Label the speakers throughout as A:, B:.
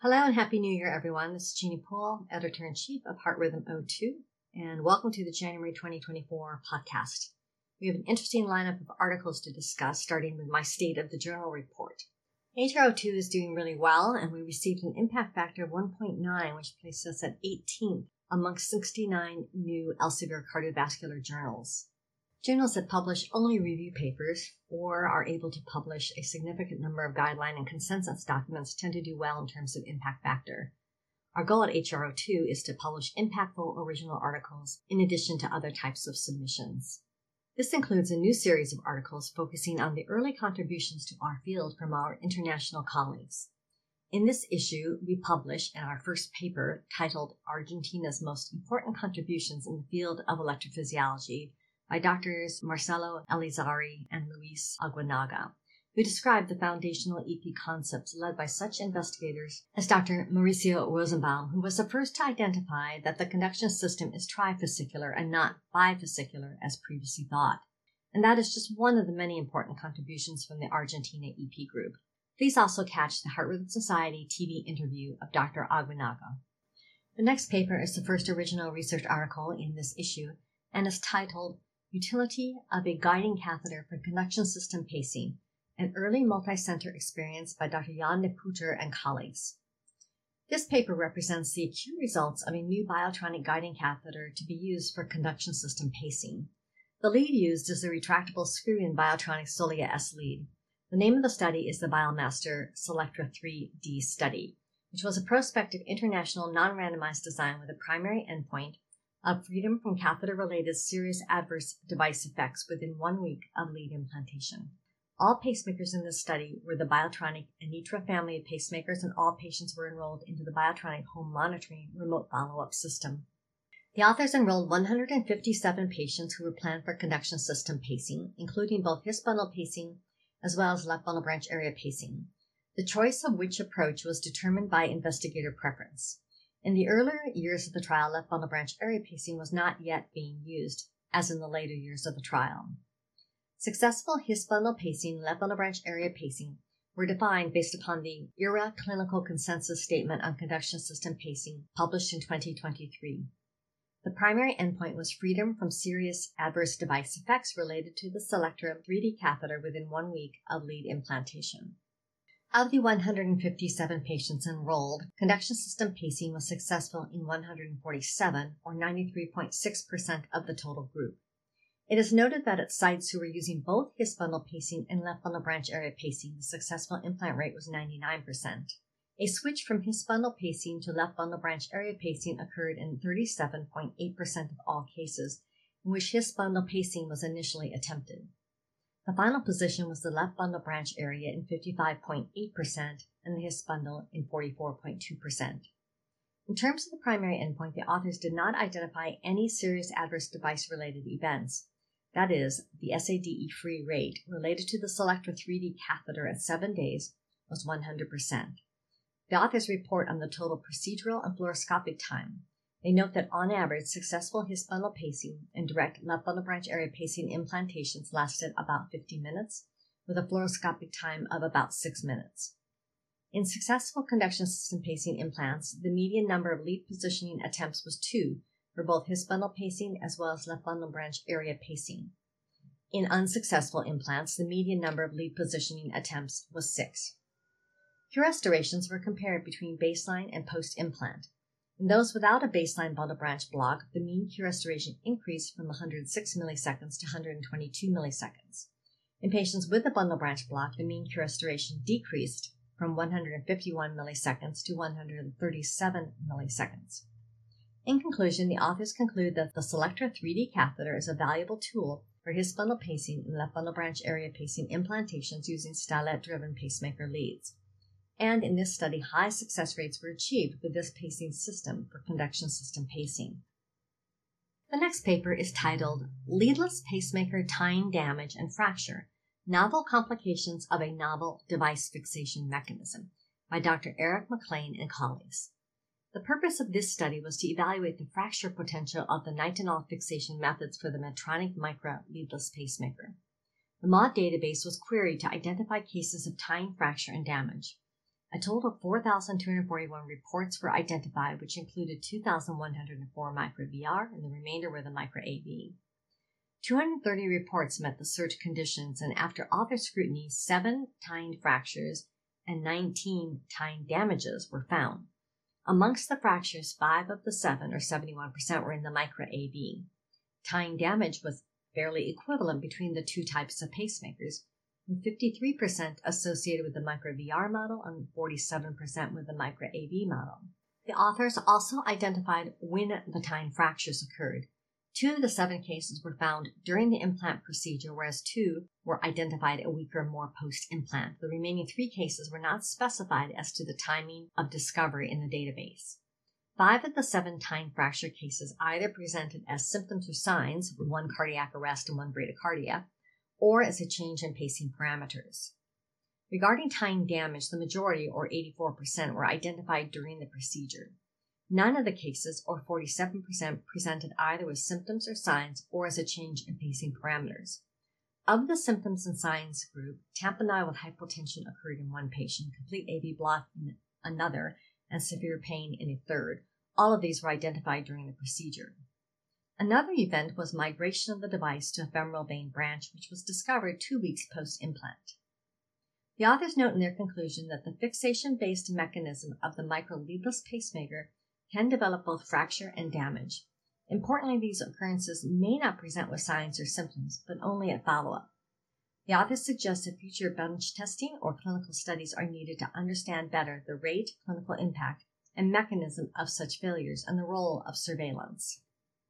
A: Hello and Happy New Year, everyone. This is Jeannie Poole, Editor in Chief of Heart Rhythm O2, and welcome to the January 2024 podcast. We have an interesting lineup of articles to discuss, starting with my State of the Journal report. HRO2 is doing really well, and we received an impact factor of 1.9, which placed us at 18th amongst 69 new Elsevier cardiovascular journals. Journals that publish only review papers or are able to publish a significant number of guideline and consensus documents tend to do well in terms of impact factor. Our goal at HRO2 is to publish impactful original articles in addition to other types of submissions. This includes a new series of articles focusing on the early contributions to our field from our international colleagues. In this issue, we publish in our first paper titled Argentina's Most Important Contributions in the Field of Electrophysiology by Doctors Marcelo Elizari and Luis Aguinaga, who described the foundational EP concepts led by such investigators as Dr. Mauricio Rosenbaum, who was the first to identify that the conduction system is trifascicular and not bifascicular as previously thought. And that is just one of the many important contributions from the Argentina EP group. Please also catch the Heart Rhythm Society TV interview of Dr. Aguinaga. The next paper is the first original research article in this issue and is titled Utility of a Guiding Catheter for Conduction System Pacing, an early multi-center experience by Dr. Jan de Putter and colleagues. This paper represents the acute results of a new Biotronik guiding catheter to be used for conduction system pacing. The lead used is the retractable screw-in Biotronik Solia S lead. The name of the study is the Biomaster Selectra 3D study, which was a prospective international non-randomized design with a primary endpoint of freedom from catheter related serious adverse device effects within one week of lead implantation. All pacemakers in this study were the Biotronik Enitra family of pacemakers, and all patients were enrolled into the Biotronik Home Monitoring Remote Follow Up System. The authors enrolled 157 patients who were planned for conduction system pacing, including both his bundle pacing as well as left bundle branch area pacing. The choice of which approach was determined by investigator preference. In the earlier years of the trial, left bundle branch area pacing was not yet being used, as in the later years of the trial. Successful His bundle pacing left bundle branch area pacing were defined based upon the EHRA Clinical Consensus Statement on Conduction System Pacing published in 2023. The primary endpoint was freedom from serious adverse device effects related to the Selectra 3D catheter within one week of lead implantation. Of the 157 patients enrolled, conduction system pacing was successful in 147, or 93.6% of the total group. It is noted that at sites who were using both His bundle pacing and left bundle branch area pacing, the successful implant rate was 99%. A switch from His bundle pacing to left bundle branch area pacing occurred in 37.8% of all cases in which His bundle pacing was initially attempted. The final position was the left bundle branch area in 55.8% and the His bundle in 44.2%. In terms of the primary endpoint, the authors did not identify any serious adverse device related events. That is, the SADE free rate related to the Selectra 3D catheter at seven days was 100%. The authors report on the total procedural and fluoroscopic time. They note that on average, successful His bundle pacing and direct left bundle branch area pacing implantations lasted about 50 minutes, with a fluoroscopic time of about 6 minutes. In successful conduction system pacing implants, the median number of lead positioning attempts was 2 for both His bundle pacing as well as left bundle branch area pacing. In unsuccessful implants, the median number of lead positioning attempts was 6. QRS durations were compared between baseline and post implant. In those without a baseline bundle branch block, the mean QRS duration increased from 106 milliseconds to 122 milliseconds. In patients with a bundle branch block, the mean QRS duration decreased from 151 milliseconds to 137 milliseconds. In conclusion, the authors conclude that the Selectra 3D catheter is a valuable tool for His bundle pacing and left bundle branch area pacing implantations using stylet driven pacemaker leads and in this study, high success rates were achieved with this pacing system for conduction system pacing. The next paper is titled Leadless Pacemaker Tine Damage and Fracture Novel Complications of a Novel Device Fixation Mechanism by Dr. Eric McLean and colleagues. The purpose of this study was to evaluate the fracture potential of the nitinol fixation methods for the Medtronic Micra leadless pacemaker. The MAUDE database was queried to identify cases of tine fracture and damage. A total of 4,241 reports were identified, which included 2,104 Micra VR and the remainder were the Micra AV. 230 reports met the search conditions, and after author scrutiny, seven tined fractures and 19 tined damages were found. Amongst the fractures, five of the seven, or 71%, were in the Micra AV. Tined damage was fairly equivalent between the two types of pacemakers, with 53% associated with the Micra VR model and 47% with the Micra AV model. The authors also identified when the tined fractures occurred. Two of the seven cases were found during the implant procedure, whereas two were identified a week or more post implant. The remaining three cases were not specified as to the timing of discovery in the database. Five of the seven tined fracture cases either presented as symptoms or signs, one cardiac arrest and one bradycardia, or as a change in pacing parameters. Regarding tined damage, the majority, or 84%, were identified during the procedure. None of the cases, or 47%, presented either with symptoms or signs or as a change in pacing parameters. Of the symptoms and signs group, tamponade with hypotension occurred in one patient, complete AV block in another, and severe pain in a third. All of these were identified during the procedure. Another event was migration of the device to a femoral vein branch, which was discovered two weeks post implant. The authors note in their conclusion that the fixation based mechanism of the Micra leadless pacemaker can develop both fracture and damage. Importantly, these occurrences may not present with signs or symptoms, but only at follow up. The authors suggest that future bench testing or clinical studies are needed to understand better the rate, clinical impact, and mechanism of such failures and the role of surveillance.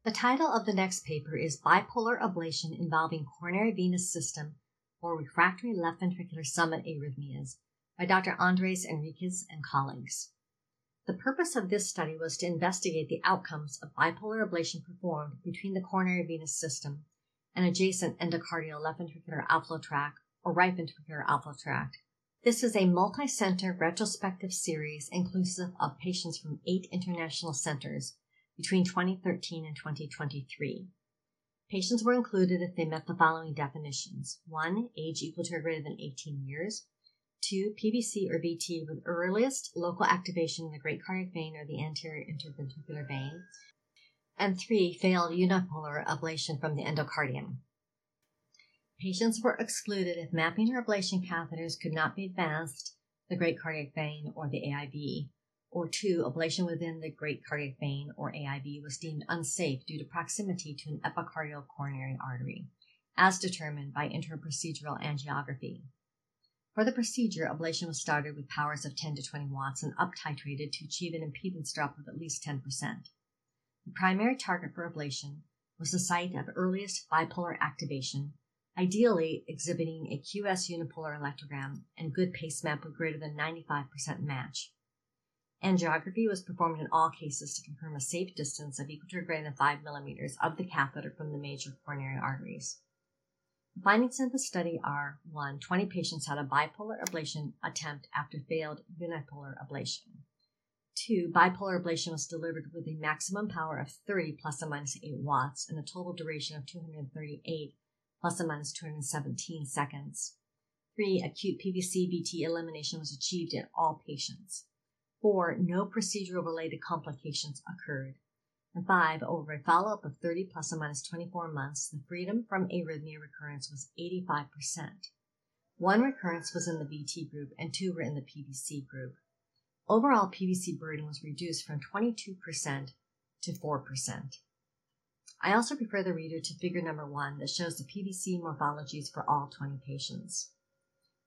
A: The title of the next paper is Bipolar Ablation Involving Coronary Venous System for Refractory Left Ventricular Summit Arrhythmias by Dr. Andres Enriquez and colleagues. The purpose of this study was to investigate the outcomes of bipolar ablation performed between the coronary venous system and adjacent endocardial left ventricular outflow tract or right ventricular outflow tract this is a multi-center retrospective series inclusive of patients from eight international centers between 2013 and 2023. Patients were included if they met the following definitions. One, age equal to or greater than 18 years. Two, PVC or VT with earliest local activation in the great cardiac vein or the anterior interventricular vein. And three, failed unipolar ablation from the endocardium. Patients were excluded if mapping or ablation catheters could not be advanced the great cardiac vein or the AIV, or two, ablation within the great cardiac vein or AIV was deemed unsafe due to proximity to an epicardial coronary artery, as determined by interprocedural angiography. For the procedure, ablation was started with powers of 10 to 20 watts and up titrated to achieve an impedance drop of at least 10%. The primary target for ablation was the site of earliest bipolar activation ideally exhibiting a QS unipolar electrogram and good pace map with greater than 95% match. Angiography was performed in all cases to confirm a safe distance of equal to or greater than 5 millimeters of the catheter from the major coronary arteries. The findings of the study are 1. 20 patients had a bipolar ablation attempt after failed unipolar ablation. 2. Bipolar ablation was delivered with a maximum power of 30 plus or minus 8 watts and a total duration of 238 plus or minus 217 seconds. 3. Acute PVC VT elimination was achieved in all patients. 4. No procedural related complications occurred. And 5. Over a follow up of 30 plus or minus 24 months, the freedom from arrhythmia recurrence was 85%. One recurrence was in the VT group and two were in the PVC group. Overall PVC burden was reduced from 22% to 4%. I also refer the reader to figure number one that shows the PVC morphologies for all 20 patients.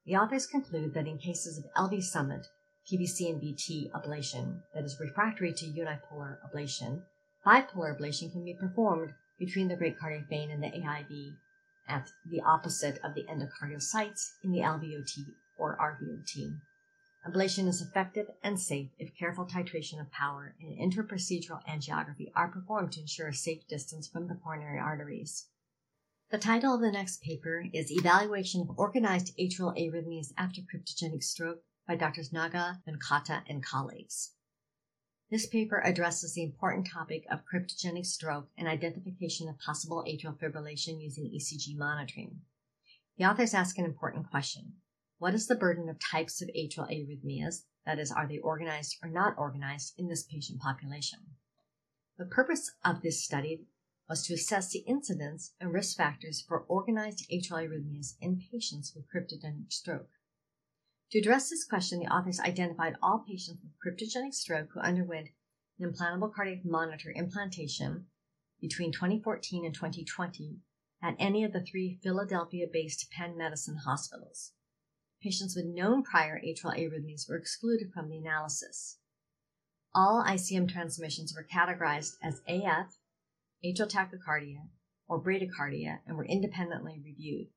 A: The authors conclude that in cases of LV summit, PVC and VT ablation that is refractory to unipolar ablation, bipolar ablation can be performed between the great cardiac vein and the AIV at the opposite of the endocardial sites in the LVOT or RVOT. Ablation is effective and safe if careful titration of power and interprocedural angiography are performed to ensure a safe distance from the coronary arteries. The title of the next paper is Evaluation of Organized Atrial Arrhythmias After Cryptogenic Stroke by Drs. Naga, Venkata, and colleagues. This paper addresses the important topic of cryptogenic stroke and identification of possible atrial fibrillation using ECG monitoring. The authors ask an important question what is the burden of types of atrial arrhythmias, That is, are they organized or not organized in this patient population? The purpose of this study was to assess the incidence and risk factors for organized atrial arrhythmias in patients with cryptogenic stroke. To address this question, the authors identified all patients with cryptogenic stroke who underwent an implantable cardiac monitor implantation between 2014 and 2020 at any of the three Philadelphia based Penn Medicine hospitals. Patients with known prior atrial arrhythmias were excluded from the analysis. All ICM transmissions were categorized as AF, atrial tachycardia, or bradycardia and were independently reviewed.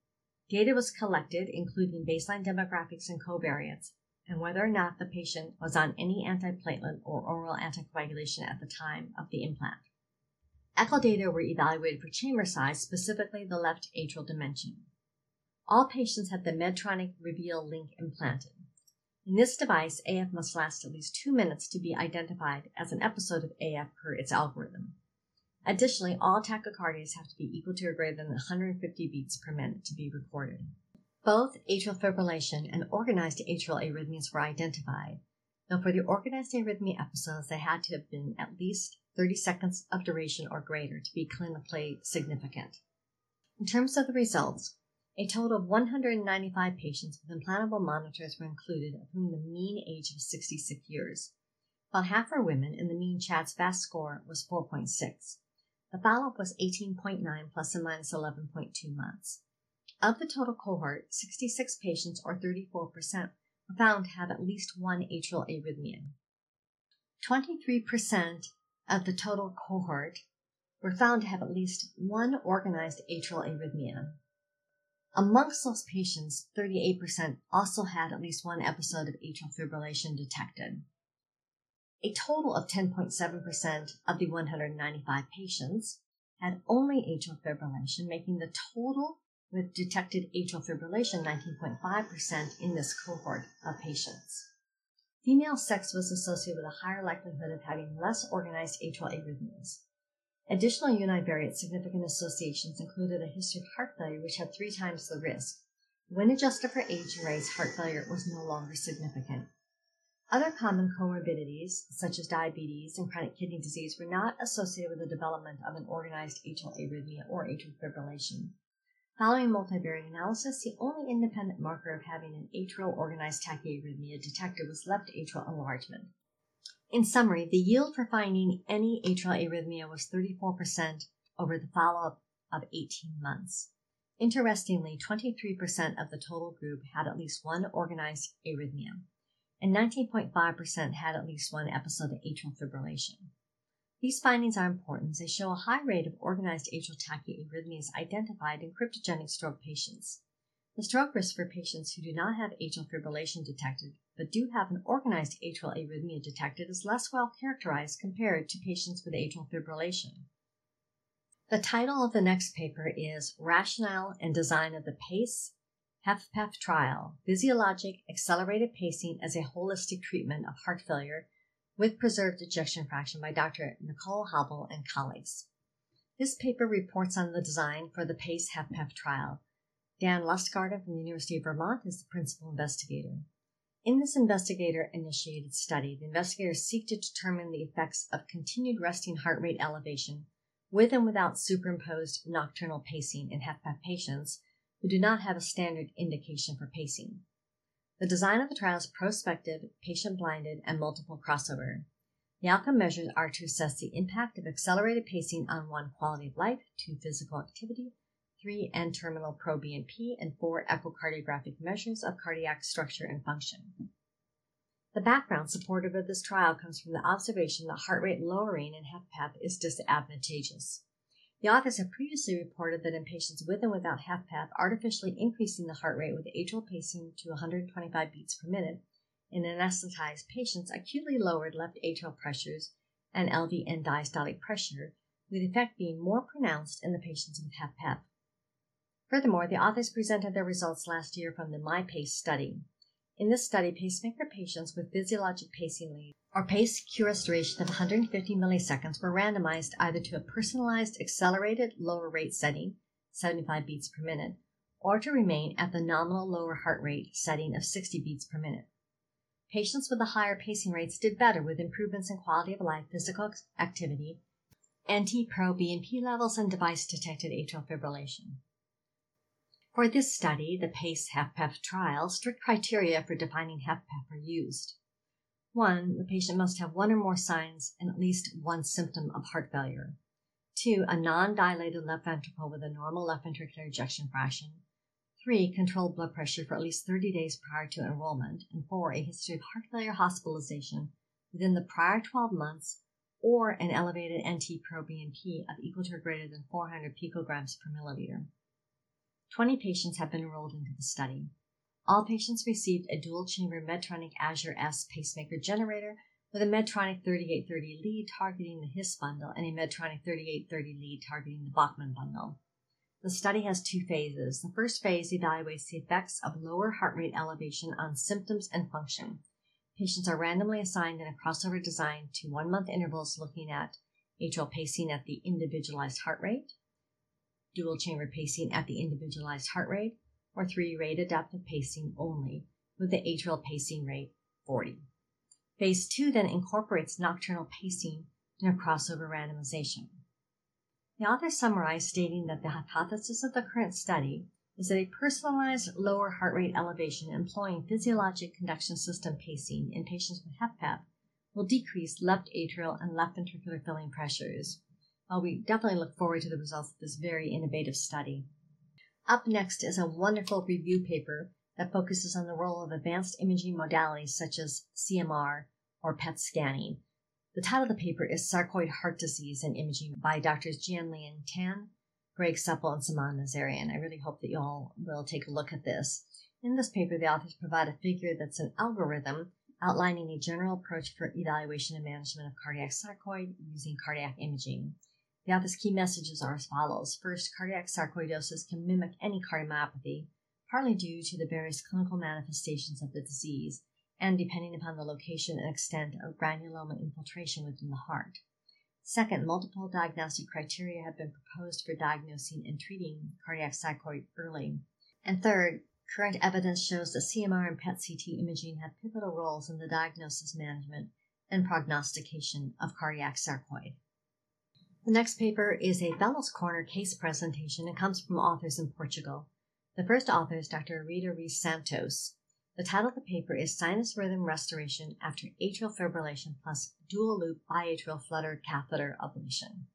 A: Data was collected, including baseline demographics and covariates, and whether or not the patient was on any antiplatelet or oral anticoagulation at the time of the implant. Echo data were evaluated for chamber size, specifically the left atrial dimension. All patients had the Medtronic Reveal LINQ implanted. In this device, AF must last at least two minutes to be identified as an episode of AF per its algorithm. Additionally, all tachycardias have to be equal to or greater than 150 beats per minute to be recorded. Both atrial fibrillation and organized atrial arrhythmias were identified, Now, for the organized arrhythmia episodes, they had to have been at least 30 seconds of duration or greater to be clinically significant. In terms of the results, a total of 195 patients with implantable monitors were included, of whom the mean age was 66 years. About half were women, and the mean CHA2DS VASc score was 4.6. The follow-up was 18.9 plus and minus 11.2 months. Of the total cohort, 66 patients, or 34%, were found to have at least one atrial arrhythmia. 23% of the total cohort were found to have at least one organized atrial arrhythmia. Amongst those patients, 38% also had at least one episode of atrial fibrillation detected. A total of 10.7% of the 195 patients had only atrial fibrillation, making the total with detected atrial fibrillation 19.5% in this cohort of patients. Female sex was associated with a higher likelihood of having less organized atrial arrhythmias. Additional univariate significant associations included a history of heart failure, which had three times the risk. When adjusted for age and race, heart failure was no longer significant. Other common comorbidities, such as diabetes and chronic kidney disease, were not associated with the development of an organized atrial arrhythmia or atrial fibrillation. Following multivariate analysis, the only independent marker of having an atrial organized tachyarrhythmia detected was left atrial enlargement. In summary, the yield for finding any atrial arrhythmia was 34% over the follow-up of 18 months. Interestingly, 23% of the total group had at least one organized arrhythmia and 19.5% had at least one episode of atrial fibrillation. These findings are important as they show a high rate of organized atrial tachyarrhythmias identified in cryptogenic stroke patients. The stroke risk for patients who do not have atrial fibrillation detected but do have an organized atrial arrhythmia detected is less well characterized compared to patients with atrial fibrillation. The title of the next paper is Rationale and Design of the PACE HFpEF trial, physiologic accelerated pacing as a holistic treatment of heart failure with preserved ejection fraction by Dr. Nicole Habel and colleagues. This paper reports on the design for the PACE HFpEF trial. Dan Lustgarten from the University of Vermont is the principal investigator. In this investigator initiated study, the investigators seek to determine the effects of continued resting heart rate elevation with and without superimposed nocturnal pacing in HFpEF patients who do not have a standard indication for pacing. The design of the trial is prospective, patient blinded, and multiple crossover. The outcome measures are to assess the impact of accelerated pacing on one, quality of life, two, physical activity, three, N-terminal proBNP, and four, echocardiographic measures of cardiac structure and function. The background supportive of this trial comes from the observation that heart rate lowering in HFpEF is disadvantageous. The authors have previously reported that in patients with and without HFpEF, artificially increasing the heart rate with atrial pacing to 125 beats per minute in anesthetized patients acutely lowered left atrial pressures and LV end diastolic pressure, with the effect being more pronounced in the patients with HFpEF. Furthermore, the authors presented their results last year from the MyPace study. In this study, pacemaker patients with physiologic pacing lead or pace QRS duration of 150 milliseconds were randomized either to a personalized accelerated lower rate setting, 75 beats per minute, or to remain at the nominal lower heart rate setting of 60 beats per minute. Patients with the higher pacing rates did better with improvements in quality of life, physical activity, NT-proBNP levels, and device-detected atrial fibrillation. For this study, the PACE HFpEF trial, strict criteria for defining HFpEF are used. One, the patient must have one or more signs and at least one symptom of heart failure. Two, a non-dilated left ventricle with a normal left ventricular ejection fraction. Three, controlled blood pressure for at least 30 days prior to enrollment. And four, a history of heart failure hospitalization within the prior 12 months or an elevated NT-proBNP of equal to or greater than 400 picograms per milliliter. 20 patients have been enrolled into the study. All patients received a dual chamber Medtronic Azure S pacemaker generator with a Medtronic 3830 lead targeting the HIS bundle and a Medtronic 3830 lead targeting the Bachmann bundle. The study has two phases. The first phase evaluates the effects of lower heart rate elevation on symptoms and function. Patients are randomly assigned in a crossover design to one month intervals looking at atrial pacing at the individualized heart rate, dual chamber pacing at the individualized heart rate, or three rate adaptive pacing only, with the atrial pacing rate 40. Phase 2 then incorporates nocturnal pacing in a crossover randomization. The author summarized stating that the hypothesis of the current study is that a personalized lower heart rate elevation employing physiologic conduction system pacing in patients with HFpEF will decrease left atrial and left ventricular filling pressures. Well, we definitely look forward to the results of this very innovative study. Up next is a wonderful review paper that focuses on the role of advanced imaging modalities such as CMR or PET scanning. The title of the paper is Sarcoid Heart Disease and Imaging by Drs. Jian Lian Tan Greg Supple, and Saman Nazarian. I really hope that you all will take a look at this. In this paper, the authors provide a figure that's an algorithm outlining a general approach for evaluation and management of cardiac sarcoid using cardiac imaging. The author's key messages are as follows. First, cardiac sarcoidosis can mimic any cardiomyopathy, partly due to the various clinical manifestations of the disease, and depending upon the location and extent of granuloma infiltration within the heart. Second, multiple diagnostic criteria have been proposed for diagnosing and treating cardiac sarcoid early. And third, current evidence shows that CMR and PET CT imaging have pivotal roles in the diagnosis, management, and prognostication of cardiac sarcoid. The next paper is a Fellows Corner case presentation and comes from authors in Portugal. The first author is Dr. Rita Reis Santos. The title of the paper is Sinus Rhythm Restoration After Atrial Fibrillation Plus Dual Loop Biatrial Flutter Catheter Ablation.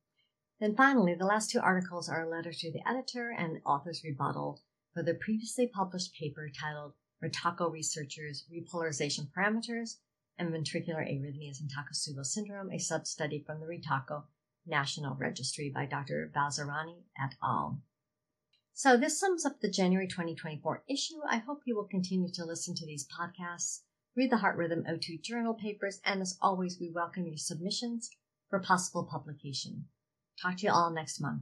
A: Then finally, the last two articles are a letter to the editor and author's rebuttal for the previously published paper titled RETAKO Researchers Repolarization Parameters and Ventricular Arrhythmias in Takotsubo Syndrome, a sub-study from the RETAKO National Registry by Dr. Balzerani et al. So this sums up the January 2024 issue. I hope you will continue to listen to these podcasts, read the Heart Rhythm O2 journal papers, and as always, we welcome your submissions for possible publication. Talk to you all next month.